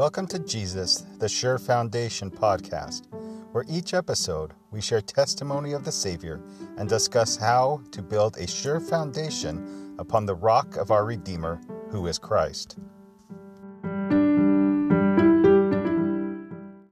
Welcome to Jesus, the Sure Foundation podcast, where each episode we share testimony of the Savior and discuss how to build a sure foundation upon the rock of our Redeemer, who is Christ.